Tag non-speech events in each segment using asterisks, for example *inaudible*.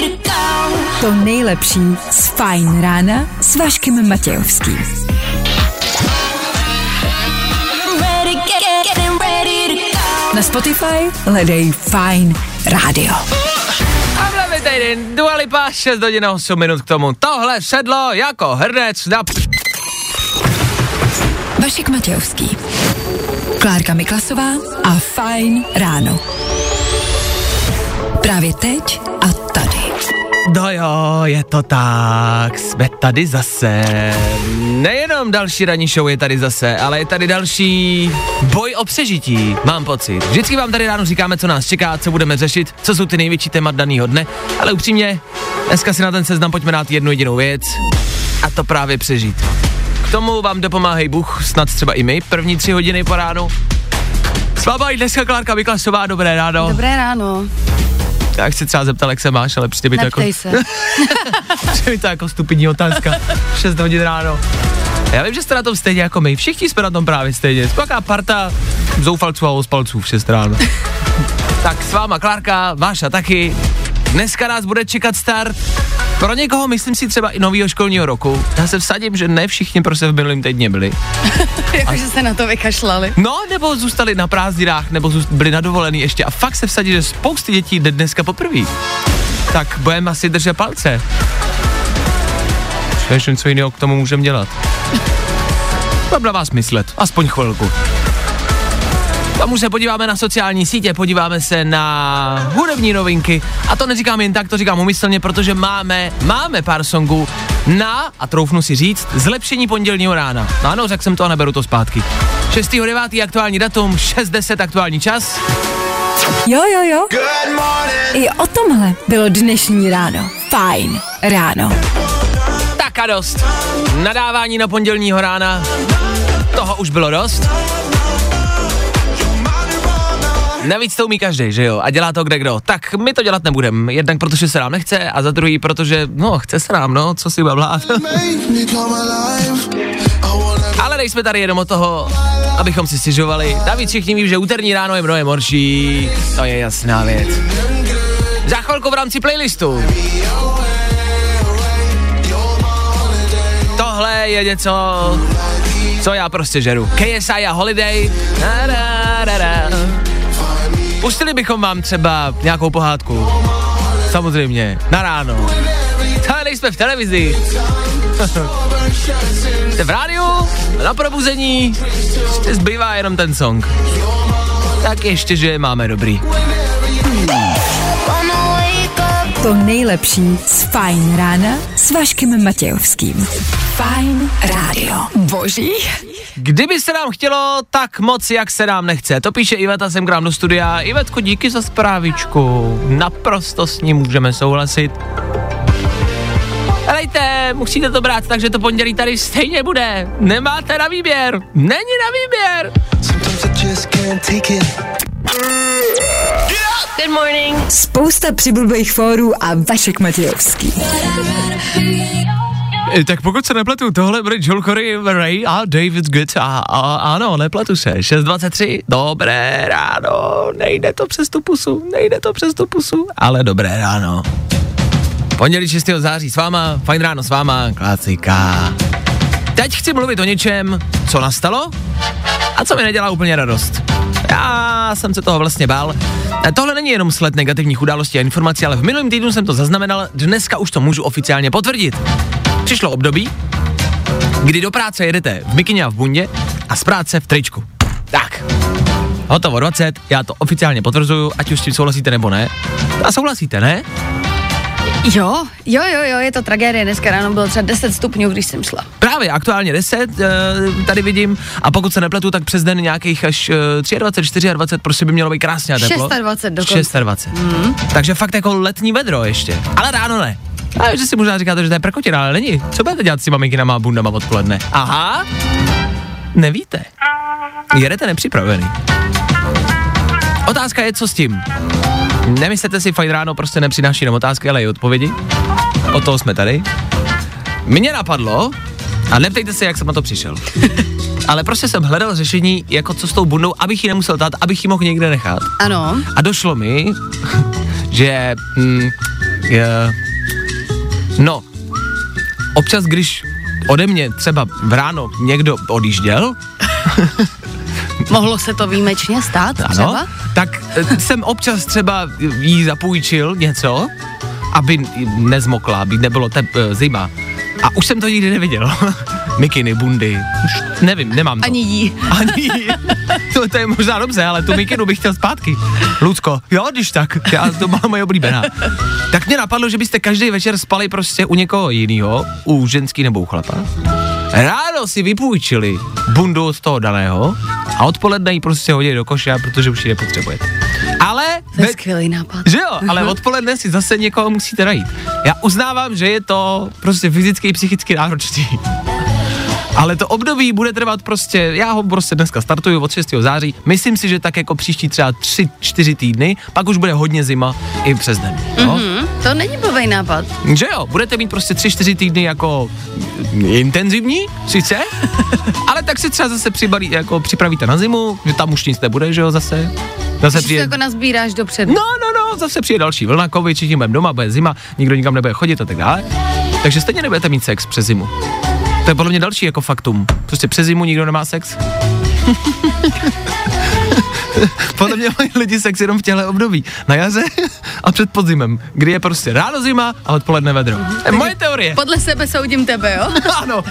to go. To nejlepší z Fajn rána s Vaškem Matějovským. Ready, get, get, getting ready to go. Na Spotify hledej Fajn rádio. A v týden, Dua Lipa, 6 hodin a 8 minut k tomu. Tohle sedlo jako hrnec na... Vašek Matějovský. Klárka Miklasová a Fajn ráno. Právě teď a tady. No jo, je to tak, jsme tady zase. Nejenom další ranní show je tady zase, ale je tady další boj o přežití, mám pocit. Vždycky vám tady ráno říkáme, co nás čeká, co budeme řešit, co jsou ty největší témat daného dne, ale upřímně, dneska si na ten seznam pojďme dát jednu jedinou věc, a to právě přežít. Tomu vám dopomáhají Bůh, snad třeba i my, první tři hodiny po ránu. S váma i dneska Klárka Vyklasová, dobré ráno. Dobré ráno. Já chci třeba zeptat, jak se máš, ale přijde mi to jako... Se. *laughs* Přijde mi to jako stupidní otázka. 6 hodin ráno. Já vím, že jste na tom stejně jako my. Všichni jsme na tom právě stejně. Jsme taková parta zoufalců a ospalců v 6 ráno. *laughs* tak s váma Klárka, Váša taky. Dneska nás bude čekat start. Pro někoho myslím si třeba i nového školního roku. Já se vsadím, že ne všichni prostě v minulém týdně byli. *laughs* Jakože se na to vykašlali. No, nebo zůstali na prázdninách, nebo zůst- byli na dovolený ještě a fakt se vsadí, že spousty dětí jde dneska poprvé. Tak budeme asi držet palce. Přemýšlím, co jiného k tomu můžeme dělat. Na vás myslet, aspoň chvilku. Tomu se podíváme na sociální sítě, podíváme se na hudební novinky. A to neříkám jen tak, to říkám umyslně, protože máme, máme pár songů na, a troufnu si říct, zlepšení pondělního rána. No ano, řekl jsem to a neberu to zpátky. 6.9. aktuální datum, 6.10 aktuální čas. Jo, jo, jo. I o tomhle bylo dnešní ráno. Fajn ráno. Tak a dost. Nadávání na pondělního rána. Toho už bylo dost. Navíc to umí každý, že jo? A dělá to kde kdo. Tak my to dělat nebudeme. Jednak protože se nám nechce a za druhý, protože, no, chce se nám, no, co si bablát. *laughs* Ale nejsme tady jenom o toho, abychom si stěžovali. Navíc všichni ví, že úterní ráno je mnohem horší. To je jasná věc. Za chvilku v rámci playlistu. Tohle je něco, co já prostě žeru. KSI a Holiday. Na, na, na, na. Pustili bychom vám třeba nějakou pohádku. Samozřejmě, na ráno. Ale nejsme v televizi. *laughs* Jste v rádiu, na probuzení, zbývá jenom ten song. Tak ještě, že je máme dobrý. To nejlepší z Fajn rána s Vaškem Matějovským. Fajn rádio. Boží. Kdyby se nám chtělo tak moc, jak se nám nechce. To píše Iveta sem k nám do studia. Ivetko, díky za zprávičku. Naprosto s ní můžeme souhlasit. Helejte, musíte to brát, takže to pondělí tady stejně bude. Nemáte na výběr. Není na výběr. Good morning. Spousta přibulbých fórů a Vašek Matějovský. E, Tak pokud se nepletu, tohle byli Joel Corey, Ray a David Good. A, a, ano, nepletu se. 6.23, dobré ráno. Nejde to přes tu pusu, nejde to přes tu pusu, ale dobré ráno. Pondělí 6. září s váma, fajn ráno s váma, klasika. Teď chci mluvit o něčem, co nastalo a co mi nedělá úplně radost. Já jsem se toho vlastně bál. E, Tohle není jenom sled negativních událostí a informací, ale v minulém týdnu jsem to zaznamenal, dneska už to můžu oficiálně potvrdit. Přišlo období, kdy do práce jedete v mikině a v bundě a z práce v tričku. Tak. Hotovo 20, já to oficiálně potvrzuju, ať už s tím souhlasíte nebo ne. A souhlasíte, ne? Jo, jo, jo, jo, je to tragédie. Dneska ráno bylo třeba 10 stupňů, když jsem šla. Právě, aktuálně 10, eh, tady vidím, a pokud se nepletu, tak přes den nějakých až eh, 23, 24, prostě by mělo být krásně a teplo. 26 dokonce. 26. Mm. Takže fakt jako letní vedro ještě. Ale ráno ne. A že si možná říkáte, že to je prkotina, ale není. Co budete dělat s těma mikinama a bundama odpoledne? Aha, nevíte. Jedete nepřipravený. Otázka je, co s tím? Nemyslete si, fajn ráno prostě nepřináší jenom otázky, ale i odpovědi? O toho jsme tady. Mně napadlo, a neptejte se, jak jsem na to přišel. *laughs* ale prostě jsem hledal řešení, jako co s tou bundou, abych ji nemusel tát, abych ji mohl někde nechat. Ano. A došlo mi, *laughs* že, mm, je, no, občas, když ode mě třeba v ráno někdo odjížděl, *laughs* Mohlo se to výjimečně stát třeba? ano, tak eh, jsem občas třeba jí zapůjčil něco, aby nezmokla, aby nebylo tep, eh, zima. A už jsem to nikdy neviděl. *laughs* Mikiny, bundy, už nevím, nemám to. Ani jí. *laughs* Ani, to, to je možná dobře, ale tu mikinu bych chtěl zpátky. Lucko, jo, když tak, já to mám moje oblíbená. Tak mě napadlo, že byste každý večer spali prostě u někoho jiného, u ženský nebo u chlapa. Ráno si vypůjčili bundu od toho daného a odpoledne ji prostě hodili do koše, protože už ji nepotřebujete. Ale To je skvělý nápad. že jo, ale odpoledne si zase někoho musíte najít. Já uznávám, že je to prostě fyzicky i psychicky náročný. Ale to období bude trvat prostě, já ho prostě dneska startuju od 6. září, myslím si, že tak jako příští třeba 3-4 týdny, pak už bude hodně zima i přes den. No? Hm, to není blbý nápad. Že jo, budete mít prostě 3-4 týdny jako intenzivní, sice, *laughs* ale tak si třeba zase přibalí, jako připravíte na zimu, že tam už nic nebude, že jo, zase. Zase to jako nazbíráš dopředu. No, no, no, zase přijde další vlna, covid, všichni budeme doma, bude zima, nikdo nikam nebude chodit a tak dále. Takže stejně nebudete mít sex přes zimu. To je podle mě další jako faktum. Prostě přes zimu nikdo nemá sex. *laughs* *laughs* podle mě mají lidi sex jenom v těchto období. Na jaře a před podzimem, kdy je prostě ráno zima a odpoledne vedro. To je moje teorie. Podle sebe soudím tebe, jo? *laughs* Ano.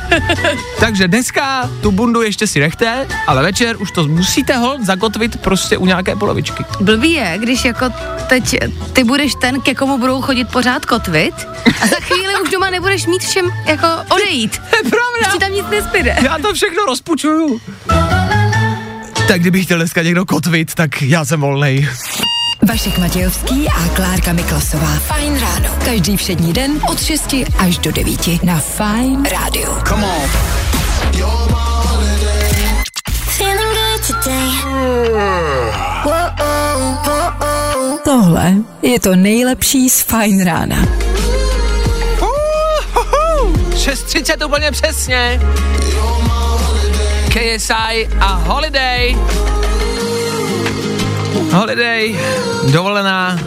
Takže dneska tu bundu ještě si nechte, ale večer už to musíte hold zakotvit prostě u nějaké polovičky. Blbý je, když jako teď ty budeš ten, ke komu budou chodit pořád kotvit a za chvíli už doma nebudeš mít všem jako odejít. To je pravda. Ti tam nic nezbyde. Já to všechno rozpučuju. Tak kdyby chtěl dneska někdo kotvit, tak já jsem volnej. Vašek Matějovský a Klárka Miklasová. Fajn ráno. Každý všední den od 6 až do 9 na Fajn rádiu. Good today. Tohle je to nejlepší z Fajn rána. 6.30 úplně přesně. KSI a Holiday. Holiday, dovolená.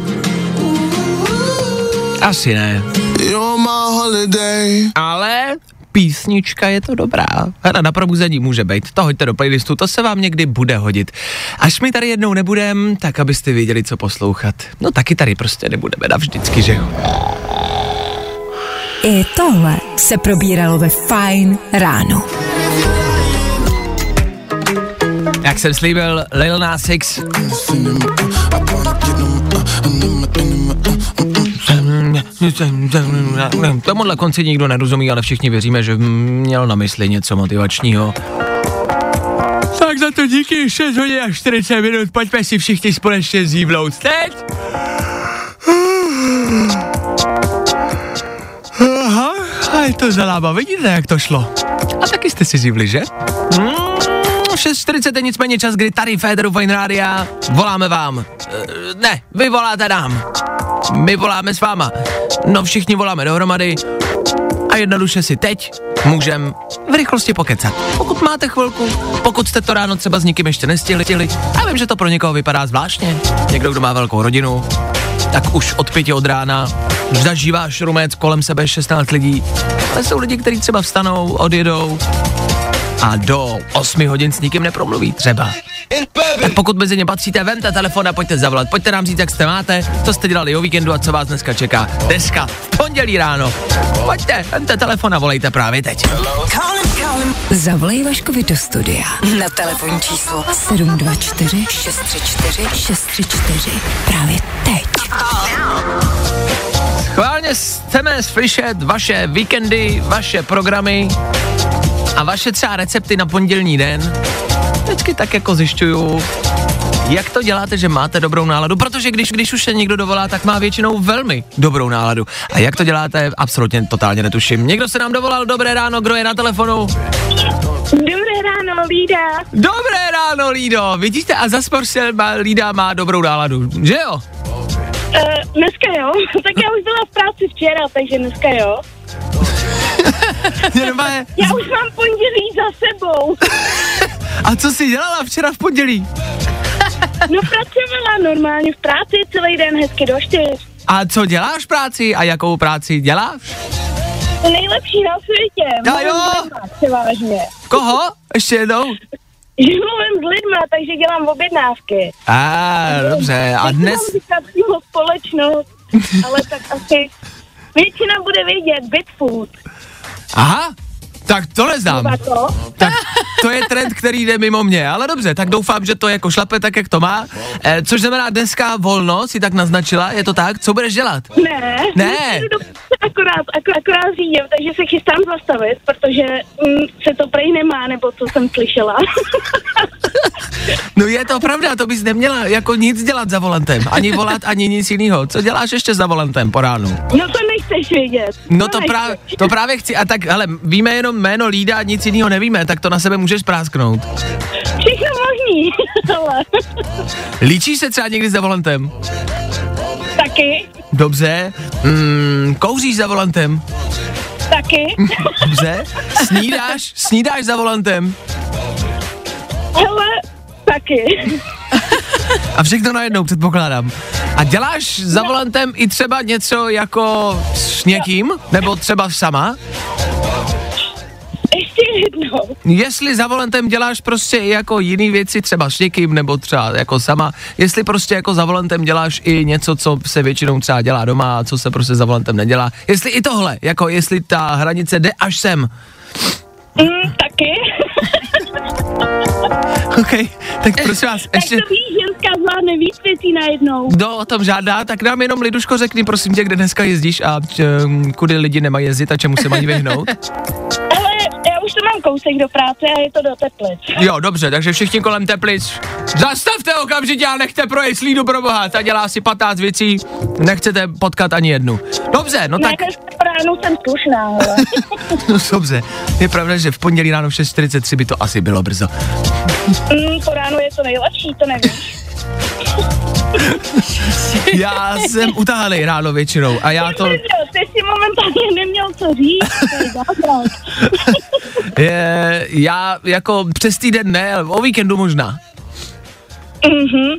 Asi ne. You're my holiday. Ale písnička je to dobrá. Hra na probuzení může být. To hoďte do playlistu, to se vám někdy bude hodit. Až my tady jednou nebudem, tak abyste věděli, co poslouchat. No taky tady prostě nebudeme navždycky, že jo. I tohle se probíralo ve Fajn ráno. Jak jsem slíbil, Lil Nas X. Tomuhle konci nikdo nerozumí, ale všichni věříme, že měl na mysli něco motivačního. Tak za to díky 6 hodin a 40 minut, pojďme si všichni společně zívnout. Teď! Aha, a je to zalába, vidíte, jak to šlo. A taky jste si zívli, že? Mm, 6.40 je nicméně čas, kdy tady Féteru Fine Rádia voláme vám. E, ne, vy voláte nám. My voláme s váma. No všichni voláme dohromady a jednoduše si teď můžem v rychlosti pokecat. Pokud máte chvilku, pokud jste to ráno třeba s nikým ještě nestihli, stihli, já vím, že to pro někoho vypadá zvláštně. Někdo, kdo má velkou rodinu, tak už od pěti od rána zažívá šrumec kolem sebe 16 lidí. Ale jsou lidi, kteří třeba vstanou, odjedou a do 8 hodin s nikým nepromluví třeba. Tak pokud mezi ně patříte, vemte telefon a pojďte zavolat. Pojďte nám říct, jak jste máte, co jste dělali o víkendu a co vás dneska čeká. Dneska, v pondělí ráno. Pojďte, vemte telefon a volejte právě teď. Zavolej Vaškovi do studia na telefonní číslo 724 634 634 právě teď. Chválně chceme slyšet vaše víkendy, vaše programy a vaše třeba recepty na pondělní den. Vždycky tak jako zjišťuju, jak to děláte, že máte dobrou náladu, protože když, když už se někdo dovolá, tak má většinou velmi dobrou náladu. A jak to děláte, absolutně totálně netuším. Někdo se nám dovolal, dobré ráno, kdo je na telefonu? Dobré ráno, Lída. Dobré ráno, Lído, vidíte, a zas má, Lída má dobrou náladu, že jo? Uh, dneska jo, *laughs* tak já už byla v práci včera, takže dneska jo. Já už mám pondělí za sebou. A co jsi dělala včera v pondělí? No pracovala normálně v práci celý den hezky do čtyř. A co děláš v práci a jakou práci děláš? To nejlepší na světě. Já Mluvím jo. Převážně. Koho? Ještě jednou? Že mluvím s lidma, takže dělám objednávky. A, dobře. A dnes? Přímo společnost, ale tak asi většina bude vědět Bitfood. Aha, tak to neznám. To? Tak to je trend, který jde mimo mě, ale dobře, tak doufám, že to jako šlape tak, jak to má. E, což znamená dneska volno, si tak naznačila, je to tak? Co budeš dělat? Ne. Ne. Akorát, akorát, akorát řídím, takže se chystám zastavit, protože mm, se to prej nemá, nebo co jsem slyšela. *laughs* No je to pravda, to bys neměla jako nic dělat za volantem, ani volat, ani nic jiného. Co děláš ještě za volantem po ránu? no to nechceš vědět. No to, nechceš. právě, to právě chci, a tak, hele, víme jenom jméno Lída, nic jiného nevíme, tak to na sebe můžeš prásknout. Všechno možný, *laughs* ale Líčíš se třeba někdy za volantem? taky, Dobře. Mm, kouříš za volantem? taky. *laughs* Dobře. Snídáš? Snídáš za volantem? Hele, taky. A všechno najednou předpokládám. A děláš za volantem i třeba něco jako s někým? Nebo třeba sama? Ještě jednou. Jestli za volantem děláš prostě i jako jiný věci, třeba s někým, nebo třeba jako sama, jestli prostě jako za volantem děláš i něco, co se většinou třeba dělá doma a co se prostě za volantem nedělá, jestli i tohle, jako jestli ta hranice jde až sem. Mm, taky. *laughs* OK, tak prosím vás, tak ještě... to víš, ženská zvládne víc věcí najednou. Kdo o tom žádá, tak nám jenom Liduško řekni, prosím tě, kde dneska jezdíš a um, kudy lidi nemají jezdit a čemu se mají vyhnout. *laughs* mám kousek do práce a je to do Teplic. Jo, dobře, takže všichni kolem Teplic. Zastavte okamžitě a nechte projet slídu pro boha. Ta dělá si 15 věcí, nechcete potkat ani jednu. Dobře, no Ne, tak, ráno jsem slušná, ale. *laughs* no dobře. Je pravda, že v pondělí ráno v 6.43 by to asi bylo brzo. Mm, po ránu je to nejlepší, to nevíš. *laughs* *laughs* Já jsem utahaný ráno většinou a já to, Ty si momentálně neměl co říct. to *laughs* je já jako přes týden ne, ale o víkendu možná. Mhm.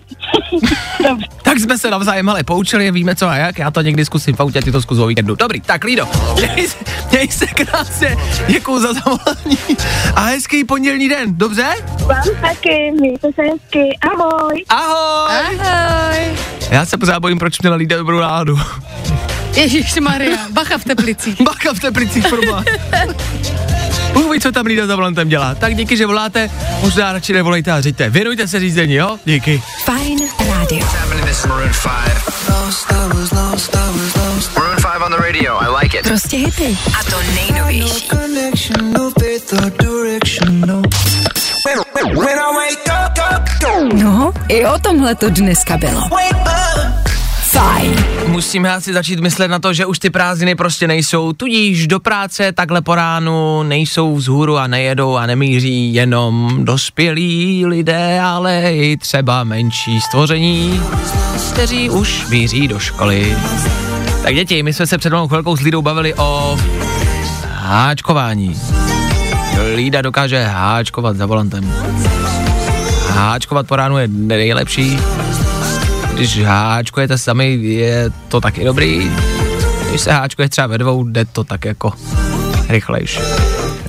*laughs* Dobře. Tak jsme se navzájem ale poučili, víme co a jak, já to někdy zkusím v autě, ty to zkus o víkendu. Dobrý, tak Lido, *laughs* měj, se- měj se krásně, děkuju za zavolání a hezký pondělní den, dobře? Vám taky, mějte se hezky. Ahoj. Ahoj! Ahoj. Já se pořád bojím, proč měla Lída dobrou náladu. Ježíš Maria, bacha v Teplicích. *laughs* Baka v Teplicích. Bůh ví, co tam Lída za volantem dělá. Tak díky, že voláte, možná radši nevolejte a řiďte. Věnujte se řízení, jo? Díky. Fajn rádio. Maroon 5. Maroon 5 on the radio. I like it. Prostě hity. A to nejnovější. No, i o tomhle to dneska bylo. Fajn. Musíme asi začít myslet na to, že už ty prázdniny prostě nejsou, tudíž do práce takhle po ránu nejsou vzhůru a nejedou a nemíří jenom dospělí lidé, ale i třeba menší stvoření, kteří už míří do školy. Tak děti, my jsme se před malou chvilkou s Lídou bavili o háčkování. Lída dokáže háčkovat za volantem. Háčkovat po ránu je nejlepší. Když háčkujete sami, je to taky dobrý. Když se háčkuje třeba ve dvou, jde to tak jako rychlejš.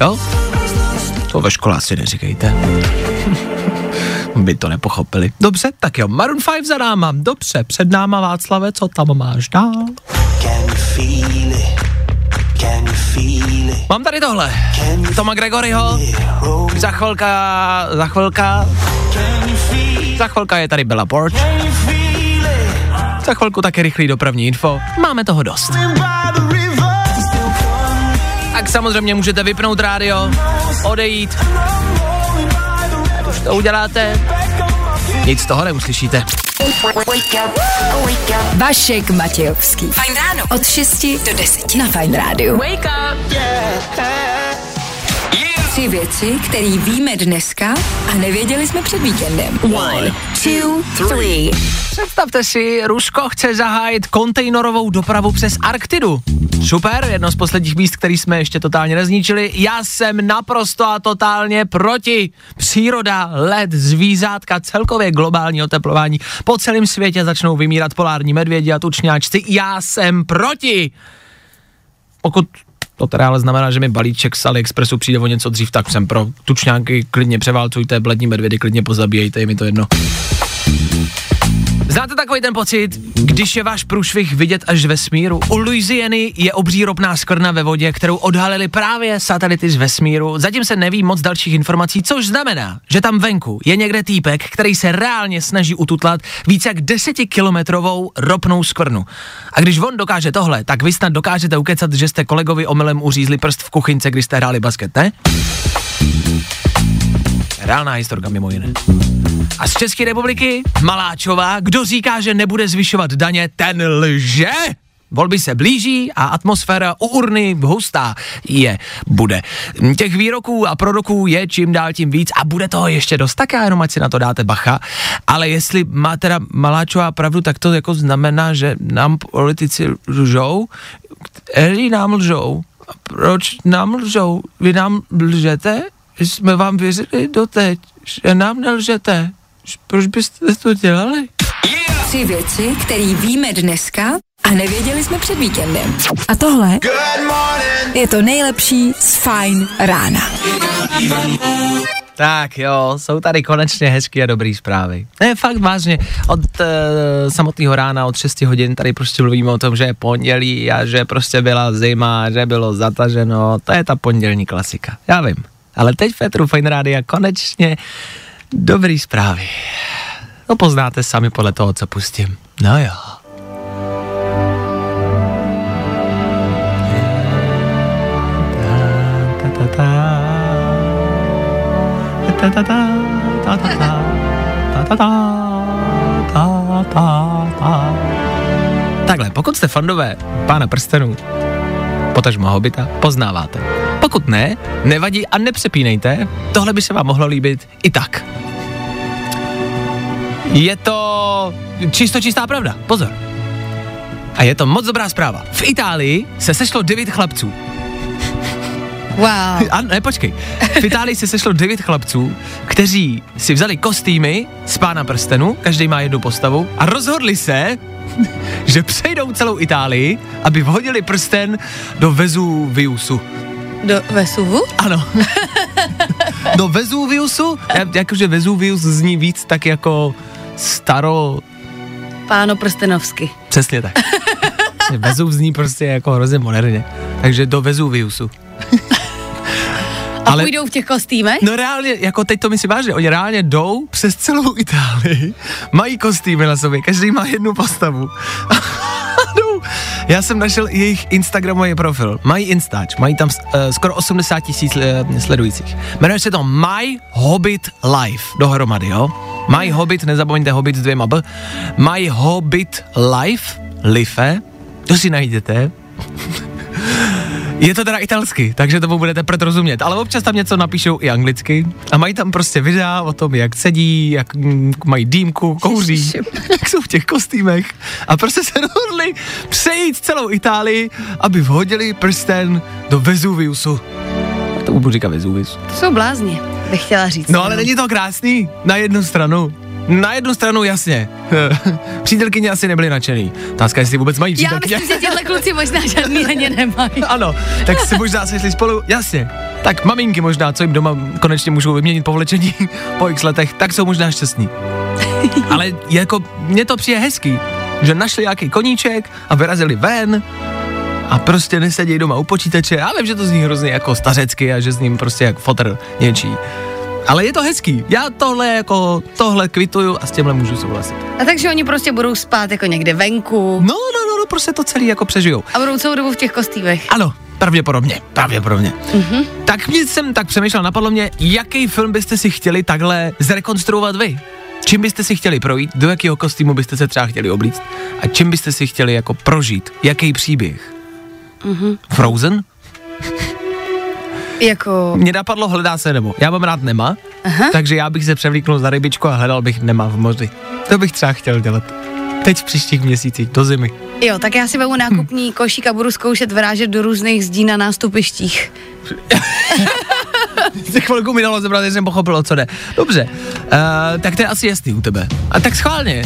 Jo? To ve škole asi neříkejte. *laughs* By to nepochopili. Dobře, tak jo, Maroon 5 za náma. Dobře, před náma Václave, co tam máš dál? Mám tady tohle. Toma Gregoryho. Za chvilka, za chvilka. Za chvilka je tady Bella Port. Za chvilku také rychlý dopravní info. Máme toho dost. Tak samozřejmě můžete vypnout rádio, odejít. Ať už to uděláte, nic z toho neuslyšíte. Vašek Matějovský. Fajn ráno. Od 6 do 10 na Fajn rádiu. Wake up. Tři věci, které víme dneska a nevěděli jsme před víkendem. One, two, three. Představte si, Rusko chce zahájit kontejnerovou dopravu přes Arktidu. Super, jedno z posledních míst, který jsme ještě totálně nezničili. Já jsem naprosto a totálně proti. Příroda, led, zvířátka, celkově globální oteplování. Po celém světě začnou vymírat polární medvědi a tučňáčci. Já jsem proti. Pokud to teda ale znamená, že mi balíček z AliExpressu přijde o něco dřív, tak jsem pro. Tučňáky klidně převálcujte, blední medvědy klidně pozabíjejte, je mi to jedno. Znáte takový ten pocit, když je váš průšvih vidět až z vesmíru? U Louisiany je obří ropná skvrna ve vodě, kterou odhalili právě satelity z vesmíru. Zatím se neví moc dalších informací, což znamená, že tam venku je někde týpek, který se reálně snaží ututlat více jak desetikilometrovou ropnou skvrnu. A když on dokáže tohle, tak vy snad dokážete ukecat, že jste kolegovi omylem uřízli prst v kuchynce, když jste hráli basket, ne? Reálná historka mimo jiné. A z České republiky Maláčová, kdo říká, že nebude zvyšovat daně, ten lže. Volby se blíží a atmosféra u urny hustá je, bude. Těch výroků a proroků je čím dál tím víc a bude toho ještě dost, tak já jenom ať si na to dáte bacha. Ale jestli má teda Maláčová pravdu, tak to jako znamená, že nám politici lžou, kteří nám lžou. Proč nám lžou? Vy nám lžete? Jsme vám věřili doteď, že nám nelžete. Proč byste to dělali? Tři věci, které víme dneska a nevěděli jsme před víkendem. A tohle je to nejlepší z Fine rána. Tak jo, jsou tady konečně hezké a dobré zprávy. Ne, fakt vážně, od uh, samotného rána, od 6 hodin tady prostě mluvíme o tom, že je pondělí a že prostě byla zima, že bylo zataženo, to je ta pondělní klasika, já vím. Ale teď Petru Fine Rádia konečně dobrý zprávy. To poznáte sami podle toho, co pustím. No jo. Ta, ta, ta. Ta, ta, ta, ta, ta, ta. Ta, ta, ta, ta, ta, ta. Takhle, pokud jste fandové Pána prstenů, potažmo Hobita, poznáváte. Pokud ne, nevadí a nepřepínejte, tohle by se vám mohlo líbit i tak. Je to čisto čistá pravda, pozor. A je to moc dobrá zpráva. V Itálii se sešlo devět chlapců. Wow. *laughs* A ne, počkej. V Itálii se sešlo devět chlapců, kteří si vzali kostýmy z pána prstenu, každý má jednu postavu, a rozhodli se, *laughs* že přejdou celou Itálii, aby vhodili prsten do Vezuviusu. Do Vesuvu? Ano. do Vezuviusu? Já- Jakože Vezuvius zní víc tak jako staro... Páno Prstenovsky. Přesně tak. *laughs* Vezuv zní prostě jako hrozně moderně. Takže do Vezuviusu. A Ale... půjdou v těch kostýmech? No reálně, jako teď to myslím vážně, oni reálně jdou přes celou Itálii, mají kostýmy na sobě, každý má jednu postavu. Já jsem našel jejich Instagramový profil, mají Instač, mají tam uh, skoro 80 tisíc uh, sledujících. Jmenuje se to My Hobbit Life, dohromady, jo? My Hobbit, nezapomeňte Hobbit s dvěma B, My Hobbit Life, Life, to si najděte, *laughs* je to teda italsky, takže tomu budete prd rozumět, ale občas tam něco napíšou i anglicky a mají tam prostě videa o tom, jak sedí, jak mm, mají dýmku, kouří, jak jsou v těch kostýmech a prostě se rozhodli přejít celou Itálii, aby vhodili prsten do Vezuviusu. Tomu budu říkat Vezuvius. To jsou blázni, bych chtěla říct. No ale není to krásný? Na jednu stranu. Na jednu stranu jasně. *laughs* Přítelkyně asi nebyly nadšený. Otázka, jestli vůbec mají Já přítelkyně. myslím, že těhle kluci možná žádný ani nemají. *laughs* Ano, tak si možná sešli spolu, jasně. Tak maminky možná, co jim doma konečně můžou vyměnit povlečení *laughs* po x letech, tak jsou možná šťastní. Ale jako, mně to přijde hezký, že našli nějaký koníček a vyrazili ven a prostě nesedějí doma u počítače. Já vím, že to zní hrozně jako stařecky a že s ním prostě jak fotr něčí. Ale je to hezký. Já tohle jako, tohle kvituju a s tímhle můžu souhlasit. A takže oni prostě budou spát jako někde venku No, no, no, no prostě to celý jako přežijou. a budou celou dobu v těch kostýmech. Ano, pravděpodobně, pravděpodobně. Mm-hmm. Tak mě jsem tak přemýšlel, napadlo mě, jaký film byste si chtěli takhle zrekonstruovat vy? Čím byste si chtěli projít, do jakého kostýmu byste se třeba chtěli oblíct a čím byste si chtěli jako prožít, jaký příběh? Mm-hmm. Frozen? Jako, Mě napadlo hledá se nebo. Já mám rád Nema, Aha. takže já bych se převlíknul za rybičku a hledal bych Nema v moři. To bych třeba chtěl dělat. Teď v příštích měsících, do zimy. jo, tak já si vemu nákupní košík a budu zkoušet vrážet do různých zdí na nástupištích. *laughs* Za chvilku mi dalo zebrat, že jsem pochopil, o co jde. Dobře, uh, tak to je asi jasný u tebe. A tak schválně,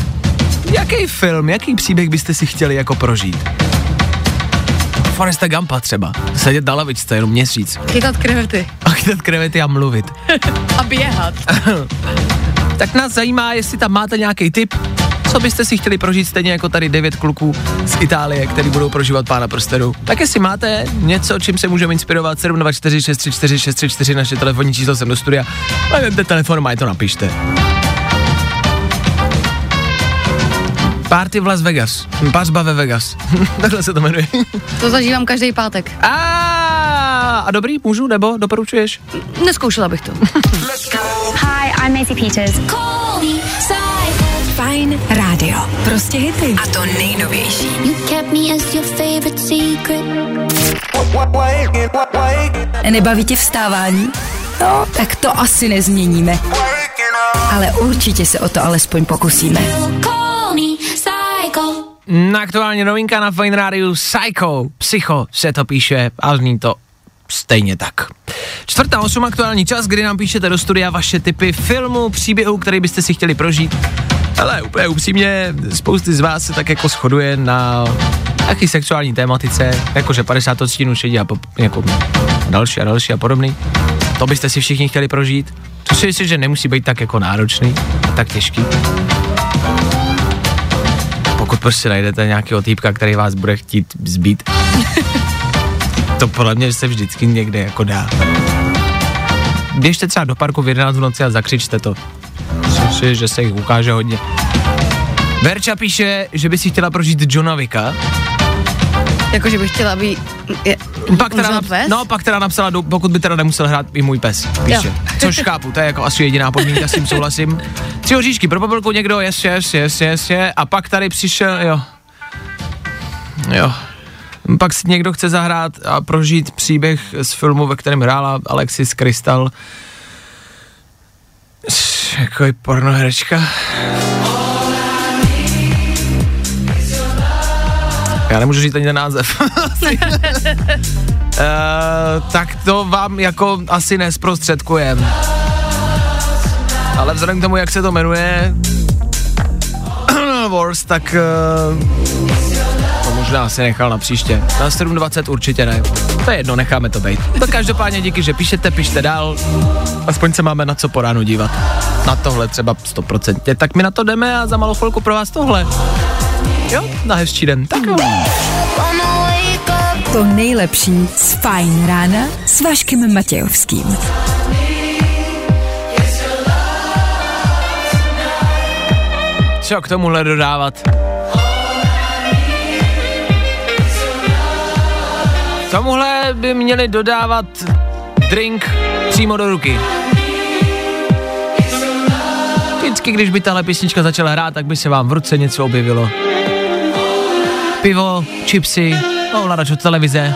jaký film, jaký příběh byste si chtěli jako prožít? Foresta Gampa třeba. Sedět na lavičce jenom měsíc. Chytat krevety. A chytat krevety a mluvit. *laughs* A běhat. *laughs* Tak nás zajímá, jestli tam máte nějaký tip, co byste si chtěli prožít stejně jako tady devět kluků z Itálie, který budou prožívat pána prstenů. Tak jestli máte něco, čím se můžeme inspirovat, 724 634 634 naše telefonní číslo sem do studia. A vemte telefon, a to napište. Party v Las Vegas. Pazba ve Vegas. *laughs* Takhle se to jmenuje. To zažívám každý pátek. a, a dobrý, můžu, nebo doporučuješ? Neskoušela bych to. Hi, I'm Maisie Peters. Call me psycho. Fajn rádio. Prostě hity. A to nejnovější. You kept me as your favorite secret. Nebaví tě vstávání? No, tak to asi nezměníme. Ale určitě se o to alespoň pokusíme. Na aktuálně novinka na Fine Radio Psycho, Psycho se to píše a zní to stejně tak. Čtvrtá osm aktuální čas, kdy nám píšete do studia vaše typy filmu, příběhu, který byste si chtěli prožít. Ale úplně upřímně, spousty z vás se tak jako shoduje na nějaký sexuální tématice, jakože 50 odstínů šedí a po, jako další a další a podobný. To byste si všichni chtěli prožít. To si myslím, že nemusí být tak jako náročný a tak těžký pokud prostě najdete nějakého týpka, který vás bude chtít zbít. *laughs* to podle mě se vždycky někde jako dá. Běžte třeba do parku v 11 v noci a zakřičte to. Myslím si, že se jich ukáže hodně. Verča píše, že by si chtěla prožít Johna Vicka. Jakože bych chtěla, aby je, Pak teda, nap- pes? no, pak teda napsala, pokud by teda nemusel hrát i můj pes, píše. Jo. *laughs* Což chápu, to je jako asi jediná podmínka, s tím souhlasím. Tři oříšky pro popelku někdo, yes, yes, yes, yes, yes, a pak tady přišel, jo. Jo. Pak si někdo chce zahrát a prožít příběh z filmu, ve kterém hrála Alexis Krystal. Jako je pornoherečka. Já nemůžu říct ani ten název. Uh, *laughs* tak to vám jako asi nesprostředkujem. Ale vzhledem k tomu, jak se to jmenuje *clears throat* Wars, tak uh, to možná asi nechal na příště. Na 7.20 určitě ne. To je jedno, necháme to být. Tak každopádně díky, že píšete, pište dál. Aspoň se máme na co po ránu dívat. Na tohle třeba 100%. Tak my na to jdeme a za malou chvilku pro vás tohle. Jo, na hezčí den. Tak jo. To nejlepší z Fajn rána s Vaškem Matějovským. Co k tomuhle dodávat? Tomuhle by měli dodávat drink přímo do ruky. Vždycky, když by tahle písnička začala hrát, tak by se vám v ruce něco objevilo. Pivo, chipsy, ovladač od televize.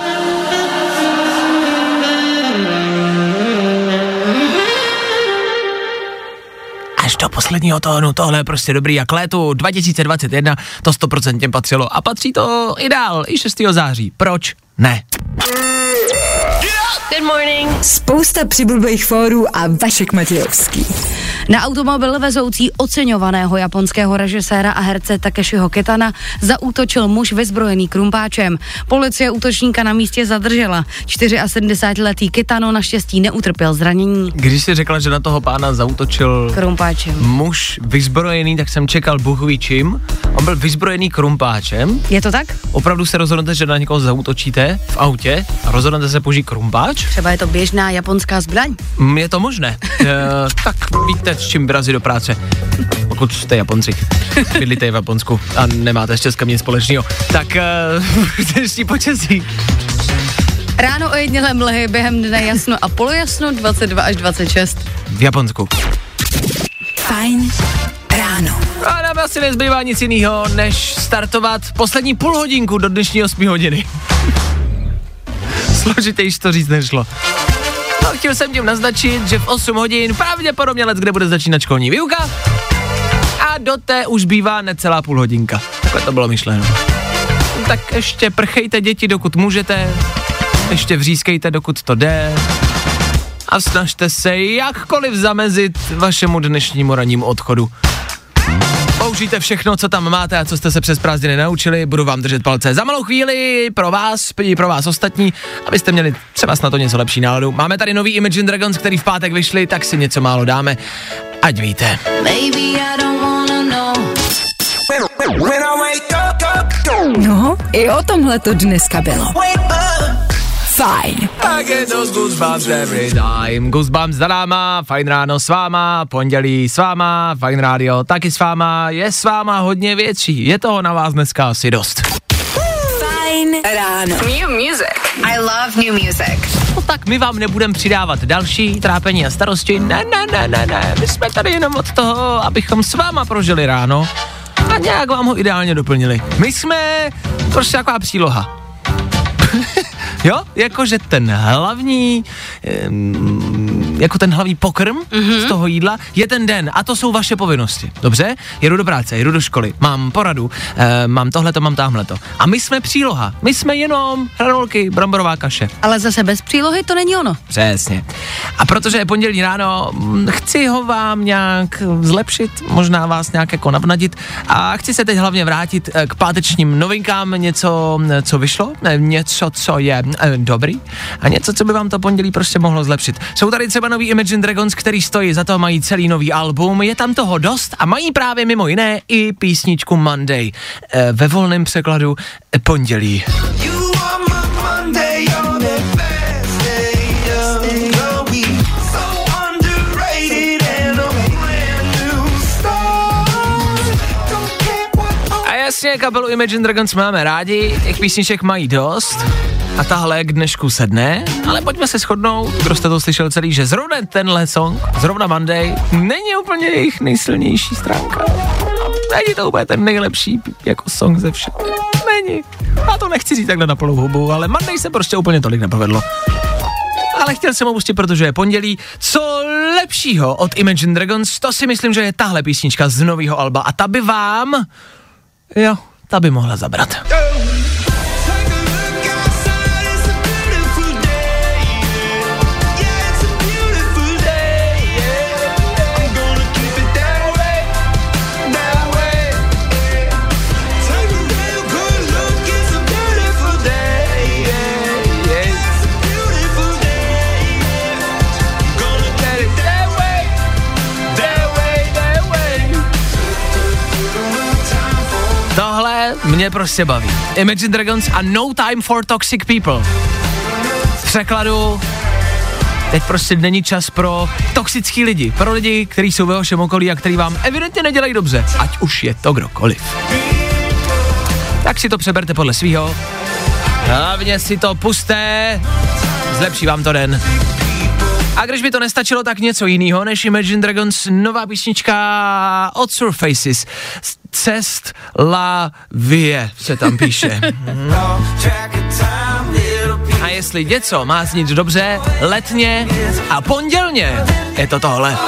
Až do posledního tónu, tohle je prostě dobrý jak létu 2021, to 100% patřilo a patří to i dál, i 6. září. Proč ne? Spousta přibulbých fórů a Vašek Matějovský. Na automobil vezoucí oceňovaného japonského režiséra a herce Takeshiho Ketana zaútočil muž vyzbrojený krumpáčem. Policie útočníka na místě zadržela. 74-letý Ketano naštěstí neutrpěl zranění Když si řekla, že na toho pána zautočil krumpáčem. muž vyzbrojený, tak jsem čekal ví čím. On byl vyzbrojený krumpáčem. Je to tak? Opravdu se rozhodnete, že na někoho zautočíte v autě a rozhodnete se použít krumpáč? Třeba je to běžná japonská zbraň. Mm, Je to možné. E, *laughs* tak víte, s čím vyrazit do práce. Pokud jste Japonci, bydlíte v Japonsku a nemáte s Českem nic společného. Tak e, *laughs* dnešní počasí. Ráno ojednělé mlhy, během dne jasno a polojasno 22 až 26. V Japonsku. Fajn ráno. A nám asi nezbývá nic jiného, než startovat poslední půl hodinku do dnešní 8 hodiny. Složitější to říct nešlo. chtěl jsem tím naznačit, že v 8 hodin pravděpodobně let, kde bude začínat školní výuka a do té už bývá necelá půl hodinka. Takhle to bylo myšleno. Tak ještě prchejte děti, dokud můžete, ještě vřískejte, dokud to jde a snažte se jakkoliv zamezit vašemu dnešnímu rannímu odchodu. Použijte všechno, co tam máte a co jste se přes prázdniny naučili, budu vám držet palce za malou chvíli pro vás, i pro vás ostatní, abyste měli třeba na to něco lepší náladu. Máme tady nový Imagine Dragons, který v pátek vyšli, tak si něco málo dáme, ať víte. Maybe I don't wanna know. No, i o tomhle to dneska bylo. Fajn. Tak je to Goosebumps every time. Goosebumps za náma, fajn ráno s váma, pondělí s váma, fajn rádio taky s váma, je s váma hodně větší, je toho na vás dneska asi dost. Fajn ráno. New music. I love new music. No tak my vám nebudeme přidávat další trápení a starosti, ne, ne, ne, ne, ne, my jsme tady jenom od toho, abychom s váma prožili ráno a nějak vám ho ideálně doplnili. My jsme prostě taková příloha. *laughs* Jo, jakože ten hlavní, jako ten hlavní pokrm mm-hmm. z toho jídla je ten den a to jsou vaše povinnosti. Dobře? Jedu do práce, jedu do školy, mám poradu, uh, mám tohleto, mám tamhleto. A my jsme příloha, my jsme jenom hranolky, bramborová kaše. Ale zase bez přílohy to není ono. Přesně. A protože je pondělí ráno, mm, chci ho vám nějak zlepšit, možná vás nějak jako navnadit a chci se teď hlavně vrátit eh, k pátečním novinkám, něco, eh, co vyšlo, eh, něco, co je eh, dobrý a něco, co by vám to pondělí prostě mohlo zlepšit. Jsou tady třeba nový Imagine Dragons, který stojí za to, mají celý nový album, je tam toho dost a mají právě mimo jiné i písničku Monday. Eh, ve volném překladu eh, pondělí. A jasně, kapelu Imagine Dragons máme rádi, těch písniček mají dost a tahle k dnešku sedne, ale pojďme se shodnout, kdo jste to slyšel celý, že zrovna tenhle song, zrovna Monday, není úplně jejich nejsilnější stránka. Není to úplně ten nejlepší jako song ze všech. Není. Já to nechci říct takhle na plnou hubu, ale Monday se prostě úplně tolik nepovedlo. Ale chtěl jsem ho protože je pondělí. Co lepšího od Imagine Dragons, to si myslím, že je tahle písnička z nového alba a ta by vám, jo, ta by mohla zabrat. Mě prostě baví. Imagine Dragons a No Time for Toxic People. V překladu teď prostě není čas pro toxický lidi, pro lidi, kteří jsou ve vašem okolí a kteří vám evidentně nedělají dobře, ať už je to kdokoliv. Tak si to přeberte podle svýho. Hlavně si to puste, zlepší vám to den. A když by to nestačilo, tak něco jiného než Imagine Dragons nová písnička od Surfaces. Cest la vie se tam píše. A jestli něco má znít dobře, letně a pondělně, je to tohle.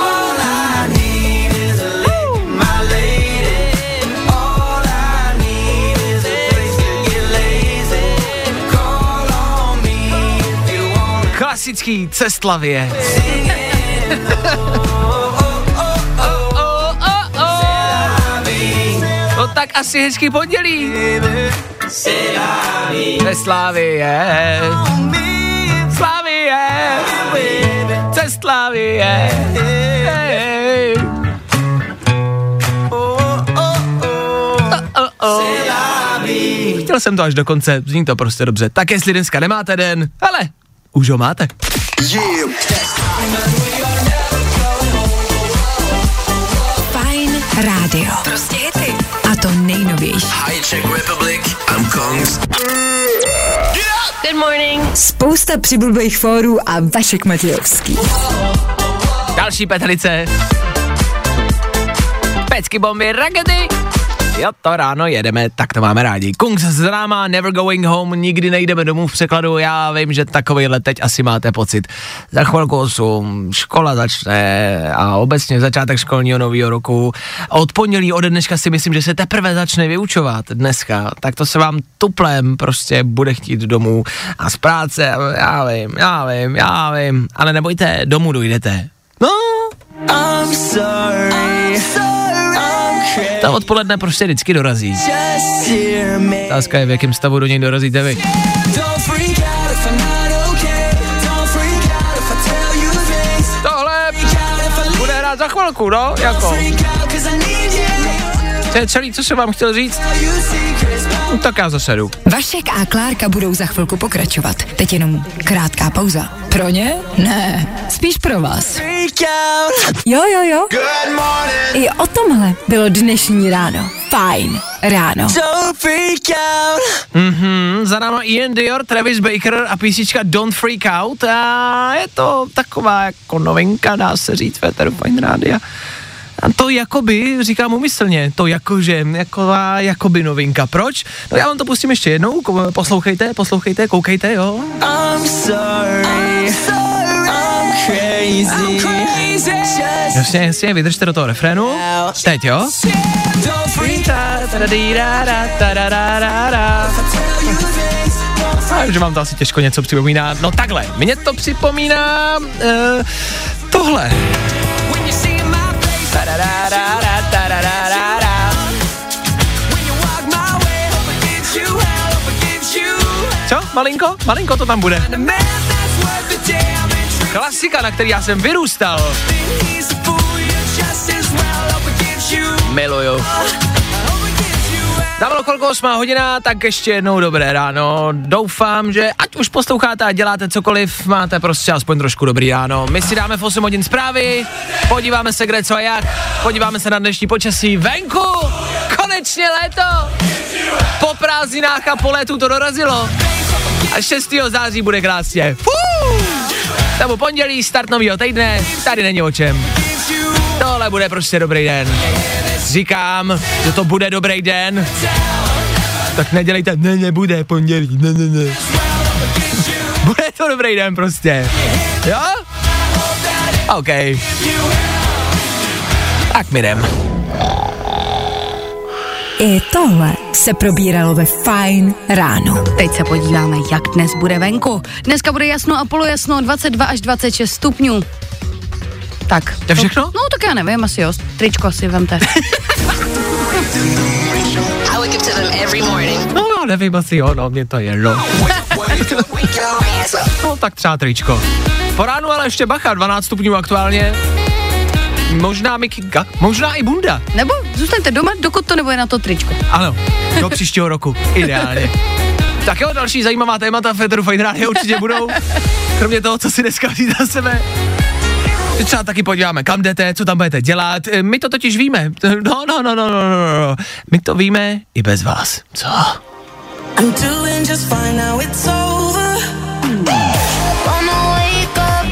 Klasický cestlavě. No tak asi hezký pondělí. Ve Slávie. Slávie. Ce Slávie. Chtěl jsem to až do konce, zní to prostě dobře. Tak jestli dneska nemáte den, ale už ho máte. Fajn rádio. Prostě hity. A to nejnovější. Hi Czech Republic, I'm Kongs. Good morning. Spousta přibulbých fórů a Vašek Matějovský. Další petlice. Pecky bomby, rakety. Jo, to ráno jedeme, tak to máme rádi. Kungs z ráma, never going home, nikdy nejdeme domů v překladu, já vím, že takovýhle teď asi máte pocit. Za chvilku 8, škola začne a obecně začátek školního nového roku. Od pondělí, ode dneška si myslím, že se teprve začne vyučovat dneska, tak to se vám tuplem prostě bude chtít domů a z práce, já vím, já vím, já vím, ale nebojte, domů dojdete. No, I'm sorry. I'm sorry. *laughs* Ta odpoledne prostě vždycky dorazí. Otázka je, v jakém stavu do něj dorazíte vy. Tohle bude hrát za chvilku, no, jako. To je celý, co jsem vám chtěl říct. No, tak já zase jdu. Vašek a Klárka budou za chvilku pokračovat. Teď jenom krátká pauza. Pro ně? Ne. Spíš pro vás. Jo, jo, jo. I o tomhle bylo dnešní ráno. Fajn ráno. Mhm, za náma Ian Dior, Travis Baker a písnička Don't Freak Out a je to taková jako novinka, dá se říct, Féteru Fine Rádia. A to jakoby, říkám umyslně, to jakože, jaková jakoby novinka. Proč? No já vám to pustím ještě jednou, poslouchejte, poslouchejte, koukejte, jo. I'm sorry, I'm sorry, I'm crazy. I'm crazy. Jasně, jasně, vydržte do toho refrénu. Teď, jo. A že vám to asi těžko něco připomíná. No takhle, mně to připomíná uh, tohle. Co? Malinko? Malinko to tam bude. Klasika, na který já jsem vyrůstal. Miluju. Dávalo kolko 8 hodina, tak ještě jednou dobré ráno. Doufám, že ať už posloucháte a děláte cokoliv, máte prostě aspoň trošku dobrý ráno. My si dáme v 8 hodin zprávy, podíváme se kde co a jak, podíváme se na dnešní počasí venku. Konečně léto! Po prázdninách a po létu to dorazilo. A 6. září bude krásně. Nebo pondělí, start nového týdne, tady není o čem. Tohle bude prostě dobrý den. Říkám, že to bude dobrý den. Tak nedělejte, ne, nebude pondělí, ne, ne, ne. Bude to dobrý den prostě. Jo? OK. Tak mi jdem. I tohle se probíralo ve Fajn ráno. Teď se podíváme, jak dnes bude venku. Dneska bude jasno a polojasno, 22 až 26 stupňů. Tak. To je všechno? No, tak já nevím, asi jo. Tričko si vemte. *laughs* I wake up to them every morning. No, no, nevím asi jo, no, mě to je jedno. *laughs* No, tak třeba tričko. Po ránu ale ještě bacha, 12 stupňů aktuálně. Možná mikinka, možná i bunda. Nebo zůstaňte doma, dokud to nebude na to tričko. Ano, do příštího roku, ideálně. *laughs* Tak jo, další zajímavá témata Federu Fine Radio určitě budou. Kromě toho, co si dneska vzít za sebe. Třeba taky podíváme, kam jdete, co tam budete dělat. E, My to totiž víme. *laughs* No, no, no, no, no, no, no. My to víme i bez vás. Co?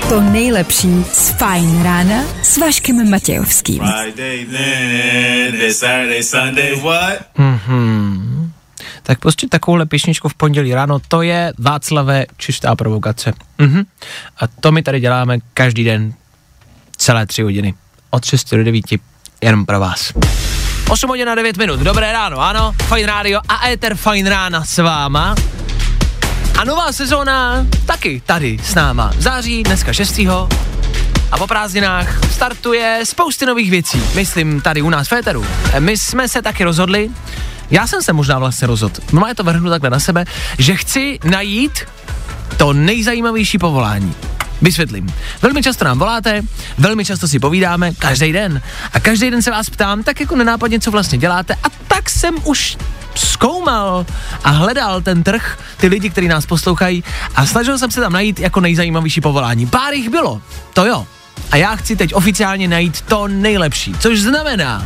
To nejlepší z Fajn rána s Vaškem Matějovským. Friday, then it's Saturday, Sunday, what? Mhm. Tak pustit takovouhle píšničku v pondělí ráno, to je Václave čistá provokace. Mhm. A to my tady děláme každý den, celé tři hodiny. Od 6 do 9, jenom pro vás. 8 hodin a 9 minut, dobré ráno, ano, Fajn rádio a Ether Fajn rána s váma. A nová sezóna taky tady s náma. V září, dneska 6. A po prázdninách startuje spousty nových věcí. Myslím tady u nás v Féteru. My jsme se taky rozhodli, já jsem se možná vlastně rozhodl, no je to vrhnu takhle na sebe, že chci najít to nejzajímavější povolání. Vysvětlím. Velmi často nám voláte, velmi často si povídáme, každý den. A každý den se vás ptám, tak jako nenápadně, co vlastně děláte. A tak jsem už zkoumal a hledal ten trh, ty lidi, kteří nás poslouchají a snažil jsem se tam najít jako nejzajímavější povolání. Pár jich bylo, to jo. A já chci teď oficiálně najít to nejlepší, což znamená,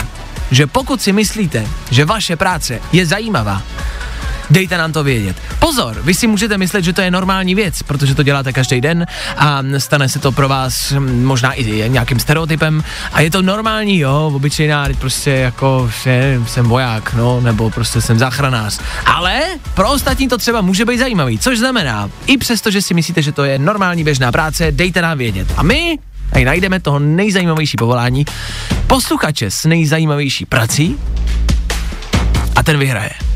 že pokud si myslíte, že vaše práce je zajímavá, Dejte nám to vědět. Pozor, vy si můžete myslet, že to je normální věc, protože to děláte každý den a stane se to pro vás možná i nějakým stereotypem a je to normální, jo, obyčejná, prostě jako, že jsem voják, no, nebo prostě jsem záchranář. Ale pro ostatní to třeba může být zajímavý, což znamená, i přesto, že si myslíte, že to je normální běžná práce, dejte nám vědět. A my tady najdeme toho nejzajímavější povolání, posluchače s nejzajímavější prací a ten vyhraje.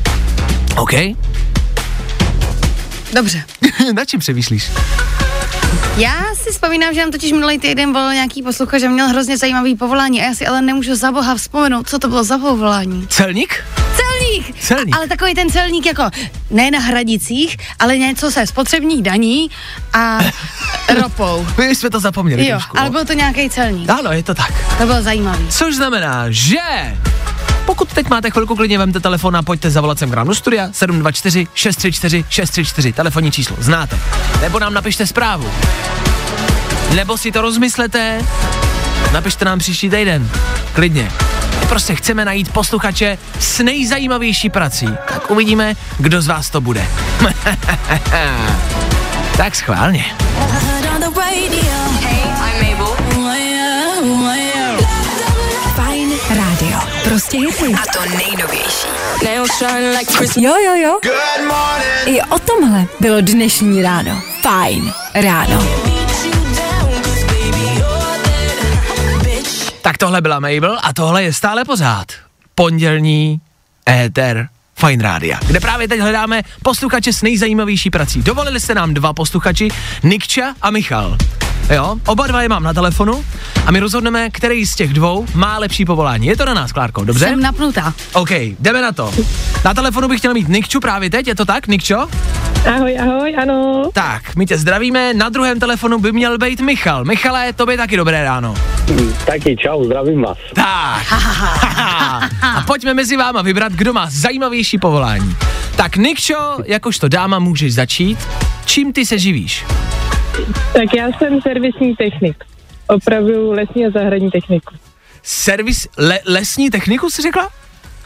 OK? Dobře. *laughs* Na čím přemýšlíš? Já si vzpomínám, že nám totiž minulý týden volal nějaký posluchač, že měl hrozně zajímavý povolání a já si ale nemůžu za boha vzpomenout, co to bylo za povolání. Celník? Celník! Celník. Ale takový ten celník jako ne na hradicích, ale něco se spotřebních daní a *laughs* ropou. My jsme to zapomněli Jo, trošku. ale no. byl to nějaký celník. Ano, je to tak. To bylo zajímavý. Což znamená, že pokud teď máte chvilku, klidně vemte telefon a pojďte zavolat sem k nám do studia 724 634 634, telefonní číslo, znáte. Nebo nám napište zprávu. Nebo si to rozmyslete, napište nám příští týden, klidně. My prostě chceme najít posluchače s nejzajímavější prací. Tak uvidíme, kdo z vás to bude. *laughs* tak schválně. Prostě hity. A to nejnovější. Jo, jo, jo. Good morning. I o tomhle bylo dnešní ráno. Fajn ráno. Tak tohle byla Mabel a tohle je stále pořád. Pondělní éter Fine Rádia, kde právě teď hledáme posluchače s nejzajímavější prací. Dovolili se nám dva posluchači, Nikča a Michal. Jo, oba dva je mám na telefonu a my rozhodneme, který z těch dvou má lepší povolání. Je to na nás, Klárko, dobře? Jsem napnutá. OK, jdeme na to. Na telefonu bych chtěl mít Nikču právě teď, je to tak, Nikčo? Ahoj, ahoj, ano. Tak, my tě zdravíme, na druhém telefonu by měl být Michal. Michale, to by taky dobré ráno. Taky čau, zdravím vás. Tak. *laughs* A pojďme mezi váma vybrat, kdo má zajímavější povolání. Tak Nikčo, jakožto dáma můžeš začít. Čím ty se živíš? Tak já jsem servisní technik. Opravdu lesní a zahradní techniku. Servis, le, lesní techniku si řekla?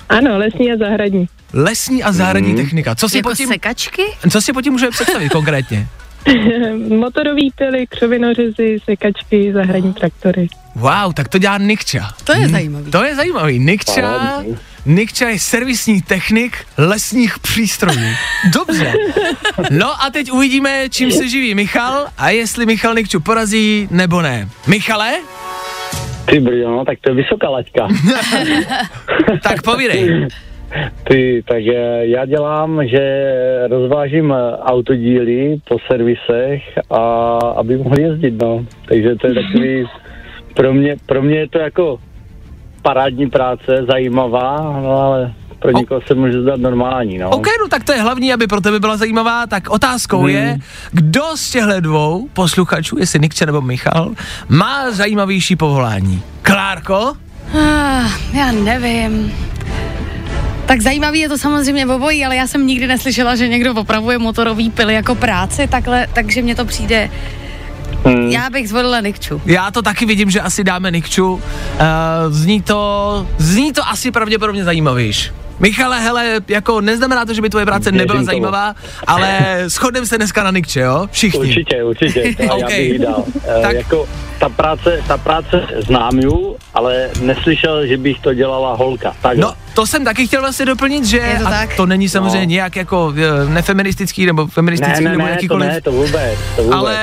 Ano, lesní a zahradní. Lesní a zahradní technika. Co si, Jako pod tím, sekačky? co si pod tím můžeme představit konkrétně? *laughs* Motorový pily, křovinořezy, sekačky, zahradní traktory. Wow, tak to dělá Nikča. To je zajímavý. To je zajímavý. Nikča. Nikča je servisní technik lesních přístrojů. Dobře. No a teď uvidíme, čím se živí Michal a jestli Michal Nikču porazí nebo ne. Michale, Ty brjo, no, tak to je vysoká laťka. *laughs* tak povídej. Ty, tak já dělám, že rozvážím eh, autodíly po servisech a aby mohli jezdit, no. Takže to je takový, pro mě, pro mě je to jako parádní práce, zajímavá, no ale pro někoho se může zdát normální, no. OK, no tak to je hlavní, aby pro tebe byla zajímavá. Tak otázkou Hmm. je, kdo z těchto dvou posluchačů, jestli Nikča nebo Michal, má zajímavější povolání. Klárko? Ah, já nevím. Tak zajímavý je to samozřejmě obojí, ale já jsem nikdy neslyšela, že někdo opravuje motorový pily jako práci, takhle, takže mně to přijde... Hmm. Já bych zvolila Nikču. Já to taky vidím, že asi dáme Nikču. Uh, zní to, zní to asi pravděpodobně zajímavější. Michale, hele, jako neznamená to, že by tvoje práce Věřím nebyla tomu. zajímavá, ale *laughs* shodneme se dneska na Nikče, jo? Všichni. Určitě, určitě, to OK. já bych jí dal. Tak- *laughs* tak. Jako, ta práce, ta práce znám ju, ale neslyšel, že bych to dělala holka. Tak No, to jsem taky chtěl vlastně doplnit, že Je to a tak? to není samozřejmě No. nějak jako eh, nefeministický nebo ne, feministický ne, nebo ne, to jakýkoliv. ne, to vůbec, to vůbec. ale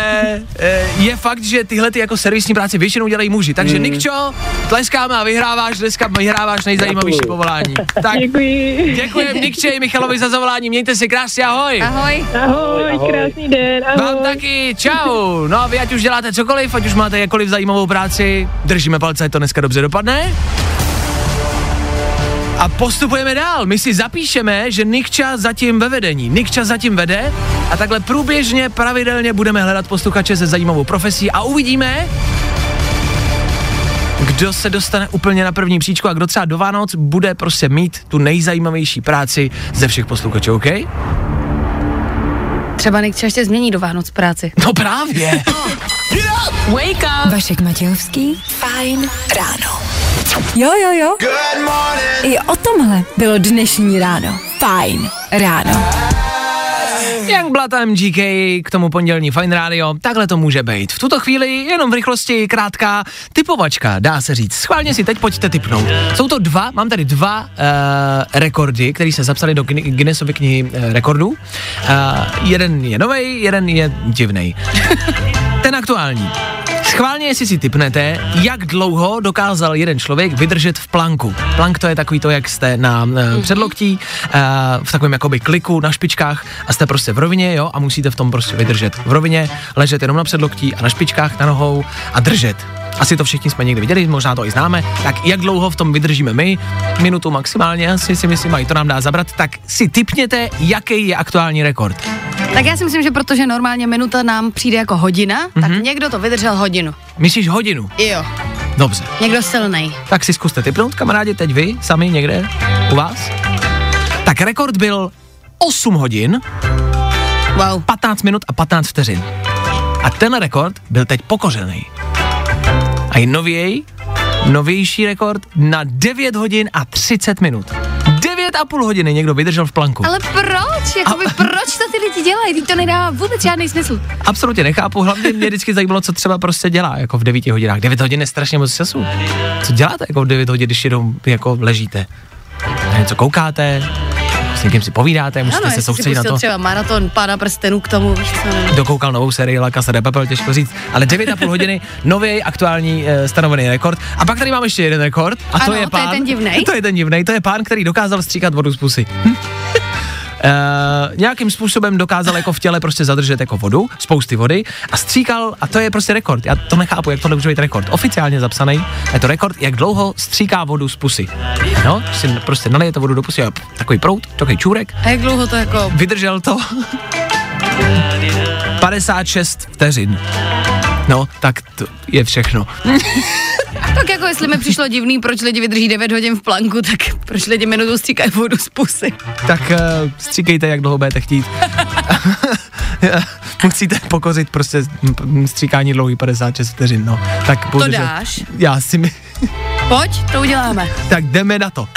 eh, je fakt, že tyhle ty jako servisní práce většinou dělají muži. Takže Hmm. Nikčo, tleskáme a vyhráváš, dneska vyhráváš nejzajímavější povolání. *laughs* Tak Děkuji. Děkujeme Nikče i Michalovi za zavolání, mějte se krásně, ahoj. Ahoj. Ahoj, Ahoj. krásný den, ahoj. Vám taky, čau. No a vy ať už děláte cokoliv, ať už máte jakkoliv zajímavou práci, držíme palce, ať to dneska dobře dopadne. A postupujeme dál. My si zapíšeme, že Nikča zatím ve vedení. Nikča zatím vede a takhle průběžně, pravidelně budeme hledat posluchače se zajímavou profesí a uvidíme, kdo se dostane úplně na první příčku a kdo třeba do Vánoc bude prostě mít tu nejzajímavější práci ze všech posluchačů, OK? Třeba Nikča ještě změní do Vánoc práci. No právě. Wake up! Vašek Matějovský. Fajn ráno. Jo, jo, jo. Good morning. I o tomhle bylo dnešní ráno. Fajn ráno. Young Blood a MGK k tomu pondělní Fine Radio, takhle to může být. V tuto chvíli jenom v rychlosti krátká typovačka, dá se říct. Schválně si teď pojďte typnout. Jsou to dva, mám tady dva uh, rekordy, které se zapsaly do Guin- Guinnessovy knihy uh, rekordů. Uh, jeden je nový, jeden je divný. *laughs* Ten aktuální. Schválně, jestli si typnete, jak dlouho dokázal jeden člověk vydržet v planku. Plank to je takový to, jak jste na uh, předloktí, uh, v takovém jakoby kliku na špičkách a jste prostě v rovině, jo, a musíte v tom prostě vydržet. V rovině, ležet jenom na předloktí a na špičkách, na nohou a držet. Asi to všichni jsme někdy viděli, možná to i známe. Tak jak dlouho v tom vydržíme my? Minutu maximálně, asi si myslím, a i to nám dá zabrat. Tak si typněte, jaký je aktuální rekord. Tak já si myslím, že protože normálně minuta nám přijde jako hodina, mm-hmm. tak někdo to vydržel hodinu. Myslíš hodinu? Jo. Dobře. Někdo silnej. Tak si zkuste typnout, kamarádi, teď vy, sami někde u vás. Tak rekord byl 8 hodin, Wow. 15 minut a 15 vteřin. A ten rekord byl teď pokořený. A je nověj, novější rekord na 9 hodin a 30 minut. 9 a půl hodiny někdo vydržel v planku. Ale proč? Jakoby, proč to ty lidi dělají? Teď to nedává vůbec žádný smysl. Absolutně nechápu, hlavně mě vždycky zajímalo, co třeba prostě dělá, jako v 9 hodinách. 9 hodin je strašně moc času. Co děláte jako v 9 hodin, když jenom jako ležíte? Něco koukáte, s někým si povídáte, musíte Ano, se soustředit na to. třeba maraton pána prstenů k tomu, co, dokoukal novou sérii La Casa de Papel, těžko říct, ale 9,5 hodiny, nový aktuální e, stanovený rekord. A pak tady mám ještě jeden rekord, a to Ano, je to je pán. ten divnej. To je ten divnej, to je pán, který dokázal stříkat vodu z pusy. Hm. Uh, nějakým způsobem dokázal jako v těle prostě zadržet jako vodu, spousty vody a stříkal, a to je prostě rekord. Já to nechápu, jak to může být rekord. Oficiálně zapsaný, je to rekord, jak dlouho stříká vodu z pusy. No, si prostě nalijete vodu do pusy a takový prout, takový čůrek, A jak dlouho to jako... vydržel to *laughs* 56 vteřin. No, tak to je všechno. *laughs* Tak jako jestli mi přišlo divný, proč lidi vydrží 9 hodin v planku, tak proč lidi minutu stříkají vodu z pusy. Tak uh, stříkejte, jak dlouho budete chtít. *laughs* Musíte pokořit prostě stříkání dlouhý 56 vteřin, no. Tak To bože, že- dáš? Já si mi... *laughs* Pojď, to uděláme. Tak jdeme na to.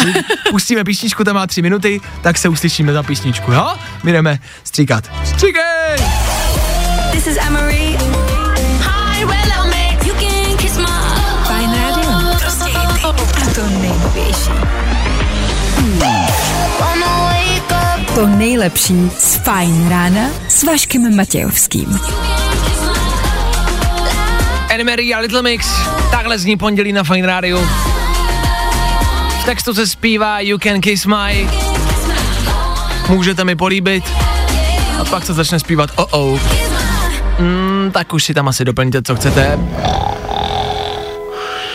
Pustíme písničku, ta má tři minuty, tak se uslyšíme za písničku, jo? My jdeme stříkat. Stříkej! This is Emery. Nejnovější. Wanna wake up. To nejlepší z Fajn rána s Vaškem Matějovským. Anne a Little Mix, takhle zní pondělí na Fine Radio. V textu se zpívá You can kiss my, můžete mi políbit, a pak se začne zpívat oh oh. Mm, tak už si tam asi doplňte, co chcete.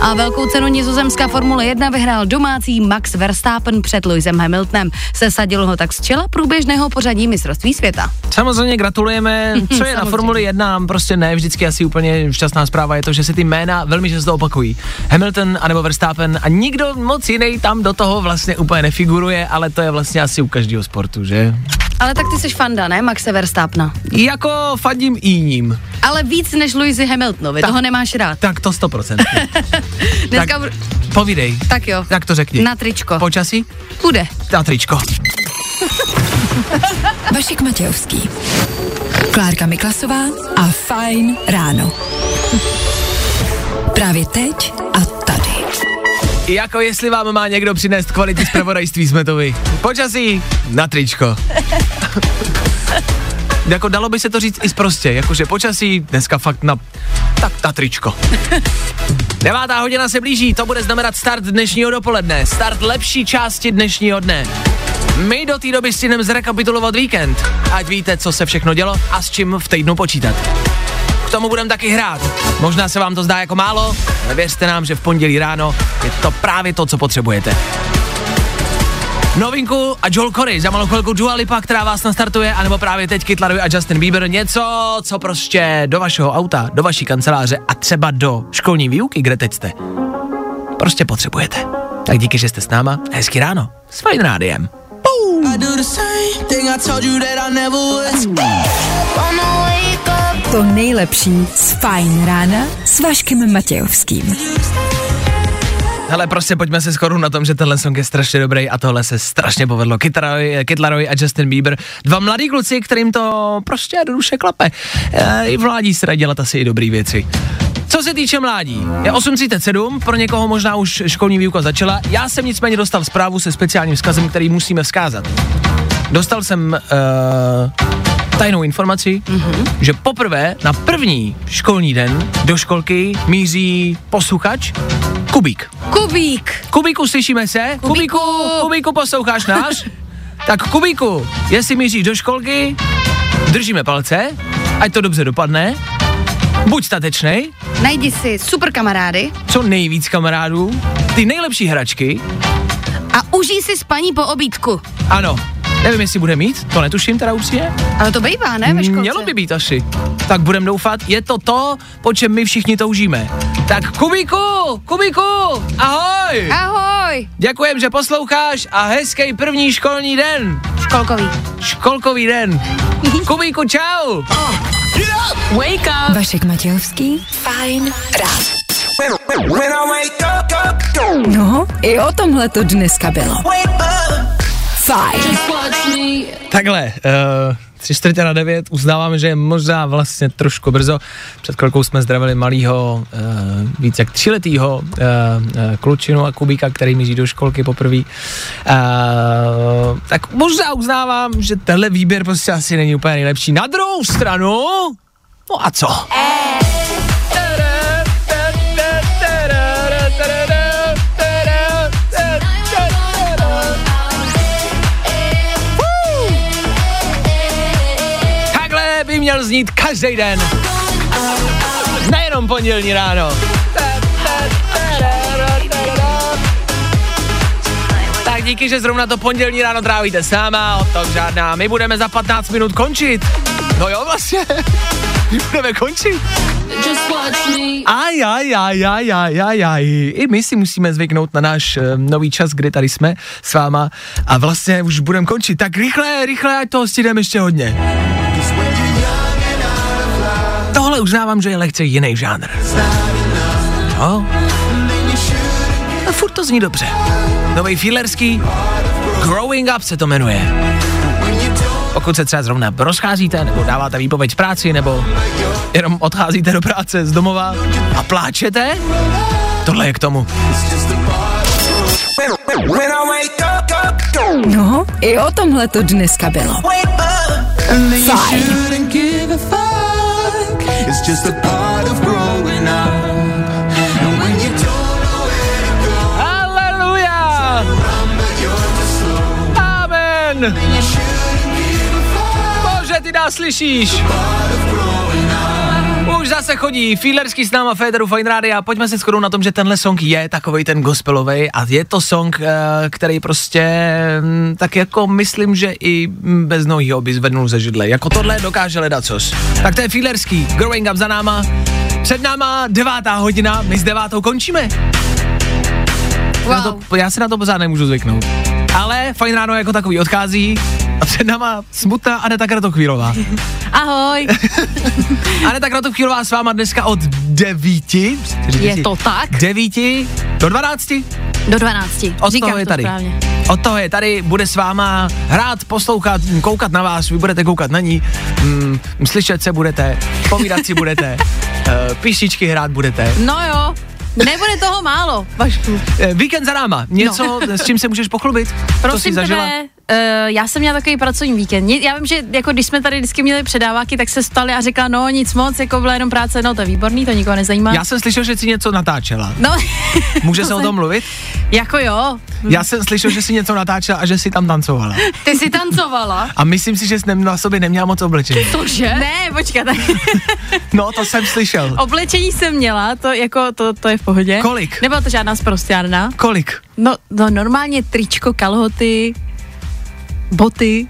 A velkou cenu nizozemská Formule 1 vyhrál domácí Max Verstappen před Lewisem Hamiltonem. Sesadil ho tak z čela průběžného pořadí mistrovství světa. Samozřejmě gratulujeme, co je na. *laughs* Formuli 1, prostě ne vždycky asi úplně šťastná zpráva je to, že se ty jména velmi často opakují. Hamilton anebo Verstappen a nikdo moc jiný tam do toho vlastně úplně nefiguruje, ale to je vlastně asi u každého sportu, že? Ale tak ty jsi fanda, ne, Maxe Verstappena? Jako fandím i ním. Ale víc než Louisi Hamiltonovi, Tak. toho nemáš rád. Tak to 100%. *laughs* *laughs* Dneska tak, tak, povídej. tak jo, Tak to řekni. na tričko. Počasí? Bude. Na tričko. *laughs* Vašek Matějovský. Klárka Miklasová a Fajn ráno. Právě teď a tady. Jako jestli vám má někdo přinést kvalitní zpravodajství, jsme to vy. Počasí na tričko. *laughs* jako dalo by se to říct i prostě, jakože počasí dneska fakt na, tak na tričko. *laughs* Devátá hodina se blíží, to bude znamenat start dnešního dopoledne, start lepší části dnešního dne. My do té doby stihneme zrekapitulovat víkend, ať víte, co se všechno dělo a s čím v týdnu počítat. K tomu budeme taky hrát. Možná se vám to zdá jako málo, ale věřte nám, že v pondělí ráno je to právě to, co potřebujete. Novinku a Joel Corey, za malou chvilku Dua Lipa, která vás nastartuje, anebo právě teď Kid Laroi a Justin Bieber, něco, co prostě do vašeho auta, do vaší kanceláře a třeba do školní výuky, kde teď jste, prostě potřebujete. Tak díky, že jste s náma, hezky ráno, s Fajn rádiem. To nejlepší z Fajn rána s Vaškem Matějovským. Hele, prostě pojďme se skoro na tom, že tenhle song je strašně dobrý a tohle se strašně povedlo. Kytarovi, Kytlarovi a Justin Bieber. Dva mladí kluci, kterým to prostě jednoduše klape. E, I vládí se dělat asi i dobrý věci. Co se týče mládí, je 8.37, pro někoho možná už školní výuka začala. Já jsem nicméně dostal zprávu se speciálním vzkazem, který musíme vzkázat. Dostal jsem uh, tajnou informaci, mm-hmm. že poprvé na první školní den do školky míří posluchač Kubík. Kubík. Kubíku, slyšíme se? Kubíku. Kubíku, Kubíku posloucháš náš? *laughs* tak Kubíku, jestli míříš do školky, držíme palce, ať to dobře dopadne. Buď statečnej, Najdi si super kamarády co nejvíc kamarádů, ty nejlepší hračky, a užij si spaní po obídku. ano, nevím, jestli bude mít, to netuším teda určitě. Ale to bývá, ne, ve školce? Mělo by být asi. Tak budem doufat, je to to, po čem my všichni toužíme. Tak Kubíku, Kubíku, ahoj! Ahoj. Děkujem, že posloucháš a hezký první školní den. Školkový. Školkový den. *laughs* Kubíku, čau. Wake up! Vašek Matějovský. Fajn up, No, i o tomhle to dneska bylo. wake up. Fajn. Takhle, uh, tři čtvrtě na devět, uznávám, že je možná vlastně trošku brzo. Před chvilkou jsme zdravili malýho, uh, víc jak tříletýho uh, uh, klučinu a Kubíka, který míří do školky poprvé. Uh, tak možná uznávám, že tenhle výběr prostě asi není úplně nejlepší. Na druhou stranu, no a co? Takhle měl znít každý den. Nejenom pondělní ráno. Tak díky, že zrovna to pondělní ráno trávíte s náma, o tom žádná. My budeme za 15 minut končit. No jo, vlastně. My budeme končit. Aj, aj, aj, aj, aj, aj, aj. I my si musíme zvyknout na náš uh, nový čas, kdy tady jsme s váma a vlastně už budeme končit. Tak rychle, rychle, ať toho stihneme ještě hodně. Tohle uznávám, že je lehce jiný žánr. No. A furt to zní dobře. Nový Feelerský, Growing Up se to jmenuje. Pokud se třeba zrovna rozcházíte, nebo dáváte výpověď z práci, nebo jenom odcházíte do práce z domova a pláčete, tohle je k tomu. No, i o tomhle to dneska bylo. wake It's just a part of growing up. And when you don't know where to go, Haleluja! Amen! Bože, ty nás slyšíš! Zase chodí Feelerský s náma Federu Fine Radio. Pojďme se skoro na tom, že tenhle song je takový ten gospelový a je to song, eh, který prostě mm, tak jako myslím, že i bez nohýho by zvednul ze židle. Jako tohle dokáže ledacos. Tak to je Feelerský, Growing Up za náma. Před náma devátá hodina, my s devátou končíme. Já, na to, já se na to pořád nemůžu zvyknout. Ale fajn ráno jako takový odchází a před náma smutná Aneta Kratochvílová. Ahoj. *laughs* Aneta Kratochvílová s váma dneska od devíti. Je to tak? Devíti do dvanácti. Do 12. Od Říkám toho je to tady. správně. Od toho je tady, bude s váma hrát, poslouchat, koukat na vás, vy budete koukat na ní, mm, slyšet se budete, povídat si budete, uh, *laughs* písničky hrát budete. No jo. Nebude toho málo, Vašku. Eh, Víkend za náma, něco, no. s čím se můžeš pochlubit? Co jsi Prosím zažila? tebe, já jsem měla takový pracovní víkend. Já vím, že jako když jsme tady vždycky měli předáváky, tak se stali a řekla, no nic moc, jako byla jenom práce, no to je výborný, to nikoho nezajímá. Já jsem slyšel, že jsi něco natáčela. No, *laughs* Může To se o tom mluvit? jako jo. Já jsem slyšel, že jsi něco natáčela a že jsi tam tancovala. Ty jsi tancovala? A myslím si, že jsi na sobě neměla moc oblečení. Cože? Ne, počkat, tak *laughs* No, to jsem slyšel. oblečení jsem měla, to jako, to, to je v pohodě. Kolik? Nebyla to žádná sprostárna. Kolik? No, no normálně tričko, kalhoty, boty,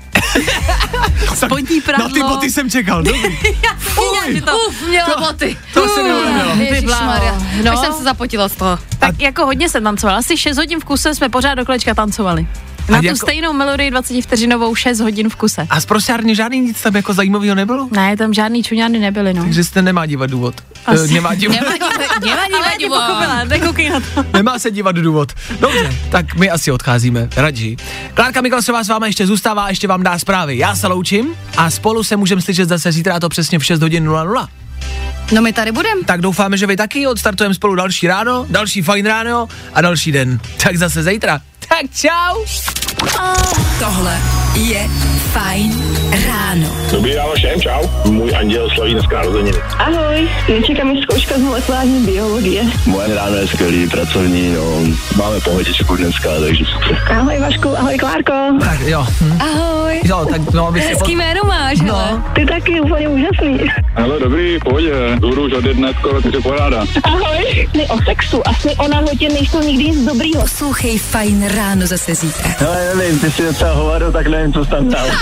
*laughs* spodní prádlo. Na ty boty jsem čekal, dobrý. *laughs* Fuj, to, Uf, měla boty. to se mi ulevilo. Ježišmarja. No. Až jsem se zapotila z toho. Tak jako hodně jsem tancovala, asi 6 hodin v kuse jsme pořád do kolečka tancovali. Na A tu jako- stejnou melodii 20 vteřinovou 6 hodin v kuse. A z prosárně žádný nic tam jako zajímavého nebylo? Ne, tam žádný čuňány nebyly, no. Takže jste nemá dívat důvod. Asi. Eh, Nemá dívat, *laughs* *laughs* pochopila, nekoukej na to. *laughs* nemá se dívat důvod. Dobře, tak my asi odcházíme, radši. Klárka Miklasová s váma ještě zůstává, ještě vám dá zprávy. Já se loučím a spolu se můžeme slyšet zase zítra a to přesně v 6 hodin 00. No my tady budeme. Tak doufáme, že vy taky odstartujeme spolu další ráno, další fajn ráno a další den. Tak zase zítra. Tak čau. Tohle je Fajn ráno. Dobrý ráno všem, čau. Můj anděl slaví dneska narozeniny. Ahoj, nečeká mi zkouška z molekulární biologie. Moje ráno je skvělý, pracovní, no. Máme pohodičku dneska, takže super. Ahoj Vašku, ahoj Klárko. Tak jo. Hm. Ahoj. Jo, tak no, aby si Hezký jméno máš, No. hele. Ty taky úplně úžasný. Ale dobrý, pohodě, budu už ode dnes skoro ty poráda. Ahoj. Sny o sexu a sny o nahotě nejsou nikdy nic dobrýho. Poslouchej Fajn ráno zase zítra. No, nevím, ty si docela hovado, tak nevím, co jsi tam dal. *laughs*